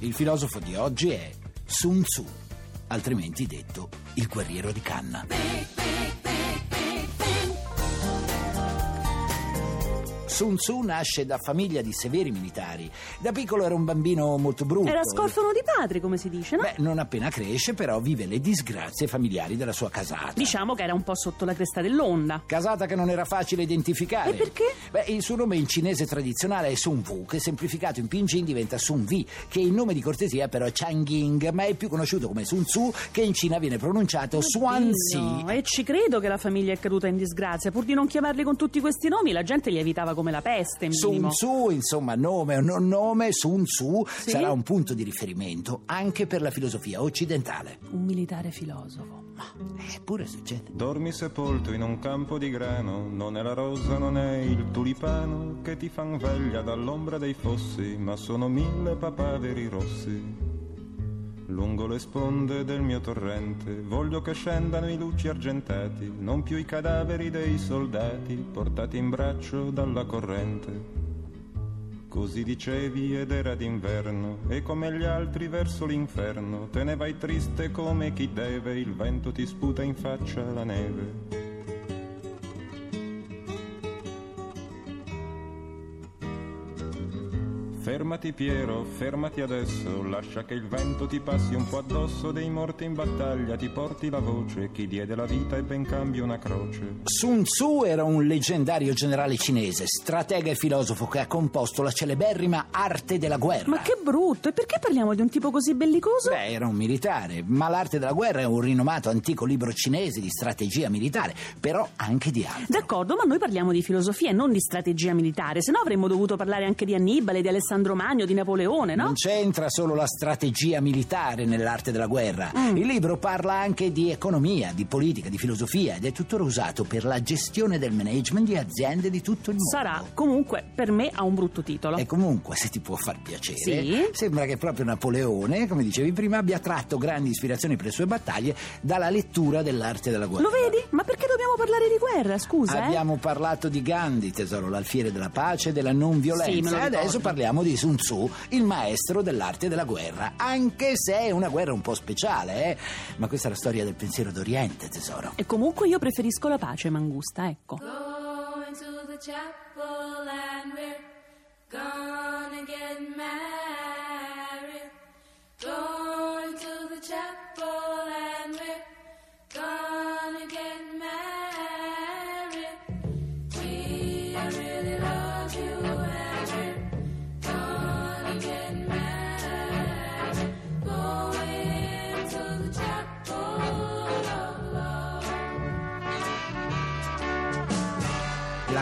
Il filosofo di oggi è Sun Tzu, altrimenti detto il guerriero di canna. Sun Tzu nasce da famiglia di severi militari. Da piccolo era un bambino molto brutto. Era scorfono di padre, come si dice, no? Beh, non appena cresce, però vive le disgrazie familiari della sua casata. Diciamo che era un po' sotto la cresta dell'onda. Casata che non era facile identificare. E perché? Beh, il suo nome in cinese tradizionale è Sun Wu, che semplificato in pinyin diventa Sun Vi, che in nome di cortesia però è Changying, ma è più conosciuto come Sun Tzu, che in Cina viene pronunciato. Oddio, E ci credo che la famiglia è caduta in disgrazia. Pur di non chiamarli con tutti questi nomi, la gente li evitava come la peste, Sun minimo. Tzu, insomma, nome o non nome, Sun Tzu Sì? sarà un punto di riferimento anche per la filosofia occidentale. Un militare filosofo. Ma eppure succede. Dormi sepolto in un campo di grano, non è la rosa, non è il tulipano che ti fan veglia dall'ombra dei fossi, ma sono mille papaveri rossi. Lungo le sponde del mio torrente voglio che scendano i luci argentati, non più i cadaveri dei soldati portati in braccio dalla corrente. Così dicevi ed era d'inverno e come gli altri verso l'inferno te ne vai triste come chi deve, il vento ti sputa in faccia la neve. Fermati Piero, fermati adesso, lascia che il vento ti passi un po' addosso, dei morti in battaglia ti porti la voce, chi diede la vita e ben cambia una croce. Sun Tzu era un leggendario generale cinese, stratega e filosofo che ha composto la celeberrima arte della guerra. Ma che brutto! E perché parliamo di un tipo così bellicoso? Beh, era un militare, ma l'arte della guerra è un rinomato antico libro cinese di strategia militare, però anche di altro. D'accordo, ma noi parliamo di filosofia e non di strategia militare, se no avremmo dovuto parlare anche di Annibale, di Alessandro Magno, di Napoleone, no? Non c'entra solo la strategia militare nell'arte della guerra. Mm. Il libro parla anche di economia, di politica, di filosofia ed è tuttora usato per la gestione del management di aziende di tutto il mondo. Sarà, comunque, per me ha un brutto titolo. E comunque, se ti può far piacere, Sì? sembra che proprio Napoleone, come dicevi prima, abbia tratto grandi ispirazioni per le sue battaglie dalla lettura dell'arte della guerra. Lo vedi? Ma perché dobbiamo parlare di guerra, scusa? eh? Abbiamo parlato di Gandhi, tesoro, l'alfiere della pace e della non violenza. Sì, e adesso parliamo di Sun Tzu, il maestro dell'arte della guerra. Anche se è una guerra un po' speciale, eh? Ma questa è la storia del pensiero d'Oriente, tesoro. E comunque io preferisco la pace, Mangusta, ecco. Going to the chapel and we're gonna get married. Going to the chapel and we're gonna get married. We really love you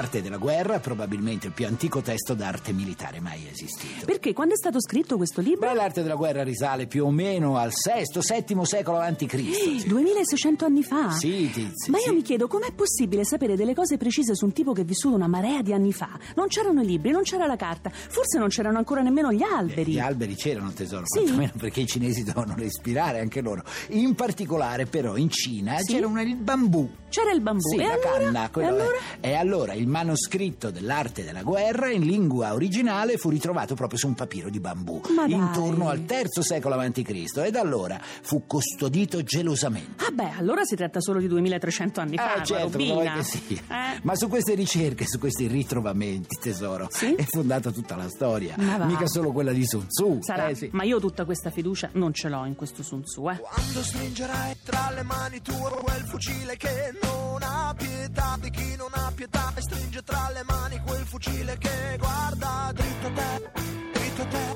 L'arte della guerra è probabilmente il più antico testo d'arte militare mai esistito. Perché quando è stato scritto questo libro? Beh, l'arte della guerra risale più o meno al VI-VII secolo Cristo. 2600 anni fa? Sì, tizi, Ma io sì. mi chiedo com'è possibile sapere delle cose precise su un tipo che è vissuto una marea di anni fa. Non c'erano i libri, non c'era la carta, forse non c'erano ancora nemmeno gli alberi. Gli alberi c'erano tesoro, Sì. quantomeno perché i cinesi dovevano respirare anche loro. In particolare però in Cina Sì. c'era una- il bambù. C'era il bambù. Sì, e la allora? canna. quello E è. allora? E allora il manoscritto dell'arte della guerra in lingua originale fu ritrovato proprio su un papiro di bambù Ma dai. intorno al III secolo a.C. e da allora fu custodito gelosamente. Ah beh, allora si tratta solo di 2300 anni fa, Ah, certo, che sia. Eh? Ma su queste ricerche, su questi ritrovamenti, tesoro, Sì? è fondata tutta la storia. Mica solo quella di Sun Tzu. Sarà, Eh, sì. ma io tutta questa fiducia non ce l'ho in questo Sun Tzu, eh. Quando stringerai tra le mani tue quel fucile che non ha pietà di chi non ha pietà e stringe tra le mani quel fucile che guarda dritto a te, dritto a te,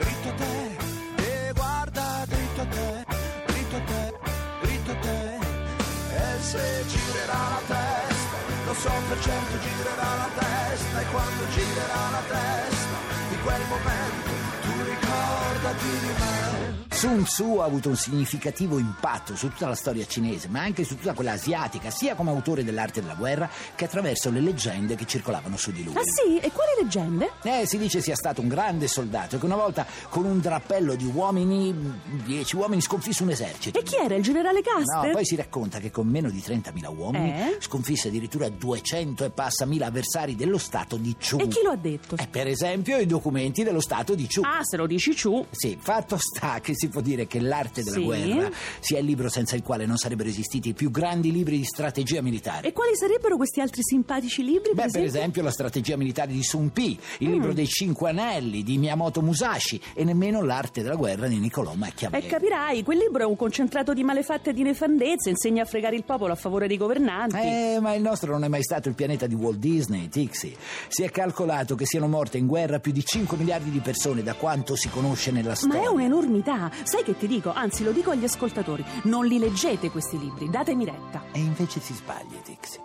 dritto a te e guarda dritto a te, dritto a te, dritto a te e se girerà la testa, lo so per certo girerà la testa quando girerà la testa di quel momento, tu ricordati di me. Sun Tzu ha avuto un significativo impatto su tutta la storia cinese, ma anche su tutta quella asiatica, sia come autore dell'arte della guerra che attraverso le leggende che circolavano su di lui. Ah sì? E quali leggende? Eh, si dice sia stato un grande soldato che una volta con un drappello di uomini, dieci uomini, sconfisse un esercito. E chi era il generale Gaster? No, poi si racconta che con meno di 30.000 uomini Eh? sconfisse addirittura 200 e passa mila avversari dello stato di Chu. E chi lo ha detto? Eh, per esempio i documenti dello stato di Chu. Ah, se lo dici ciù. Sì, fatto sta che si può dire che l'arte della Sì. guerra sia il libro senza il quale non sarebbero esistiti i più grandi libri di strategia militare. E quali sarebbero questi altri simpatici libri? Beh, per esempio la strategia militare di Sun Pi, il Mm. libro dei Cinque Anelli di Miyamoto Musashi e nemmeno l'arte della guerra di Niccolò Machiavelli. E capirai, quel libro è un concentrato di malefatte e di nefandezze, insegna a fregare il popolo a favore dei governanti. Eh, ma il nostro non è mai stato il pianeta di Walt Disney, Tixi. Si è calcolato che siano morte in guerra più di 5 miliardi di persone da quanto si conosce nella Ma storia. è un'enormità. Sai che ti dico? Anzi, lo dico agli ascoltatori. Non li leggete questi libri, datemi retta. E invece si sbaglia, Tixi.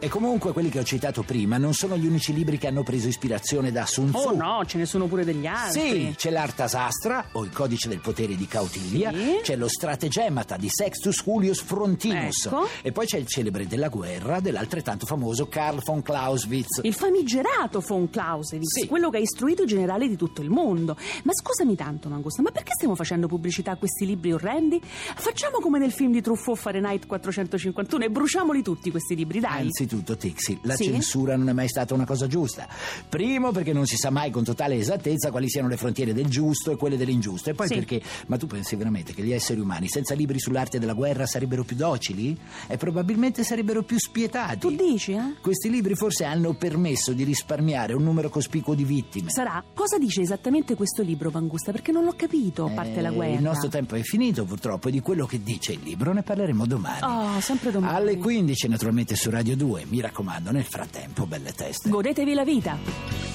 E comunque quelli che ho citato prima non sono gli unici libri che hanno preso ispirazione da Sun Tzu. Oh no, ce ne sono pure degli altri. Sì, c'è l'Artasastra o il codice del potere di Cautilia, Sì. c'è lo Strategemata di Sextus Julius Frontinus Ecco. e poi c'è il celebre della guerra dell'altrettanto famoso Karl von Clausewitz. Il famigerato von Clausewitz, Sì. quello che ha istruito i generali di tutto il mondo. Ma scusami tanto, Mangusta, ma perché stiamo facendo pubblicità a questi libri orrendi? Facciamo come nel film di Truffaut Fahrenheit 451 e bruciamoli tutti questi libri, dai. Anzitutto, Tixi, la Sì? censura non è mai stata una cosa giusta. Primo perché non si sa mai con totale esattezza quali siano le frontiere del giusto e quelle dell'ingiusto. E poi Sì. perché, ma tu pensi veramente che gli esseri umani senza libri sull'arte della guerra sarebbero più docili? E probabilmente sarebbero più spietati. Tu dici, eh? Questi libri forse hanno permesso di risparmiare un numero cospicuo di vittime. Sarà. Cosa dice esattamente questo libro, Mangusta? Perché non l'ho capito, a parte la Eh, guerra. Il nostro tempo è finito purtroppo e di quello che dice il libro ne parleremo domani. Oh, sempre domani. Alle 15 naturalmente su Radio 2. Mi raccomando, nel frattempo, belle teste. Godetevi la vita.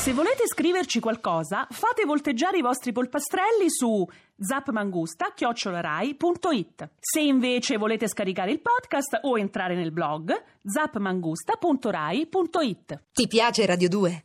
Se volete scriverci qualcosa, fate volteggiare i vostri polpastrelli su zapmangusta.it. Se invece volete scaricare il podcast o entrare nel blog, zapmangusta.rai.it. Ti piace Radio 2?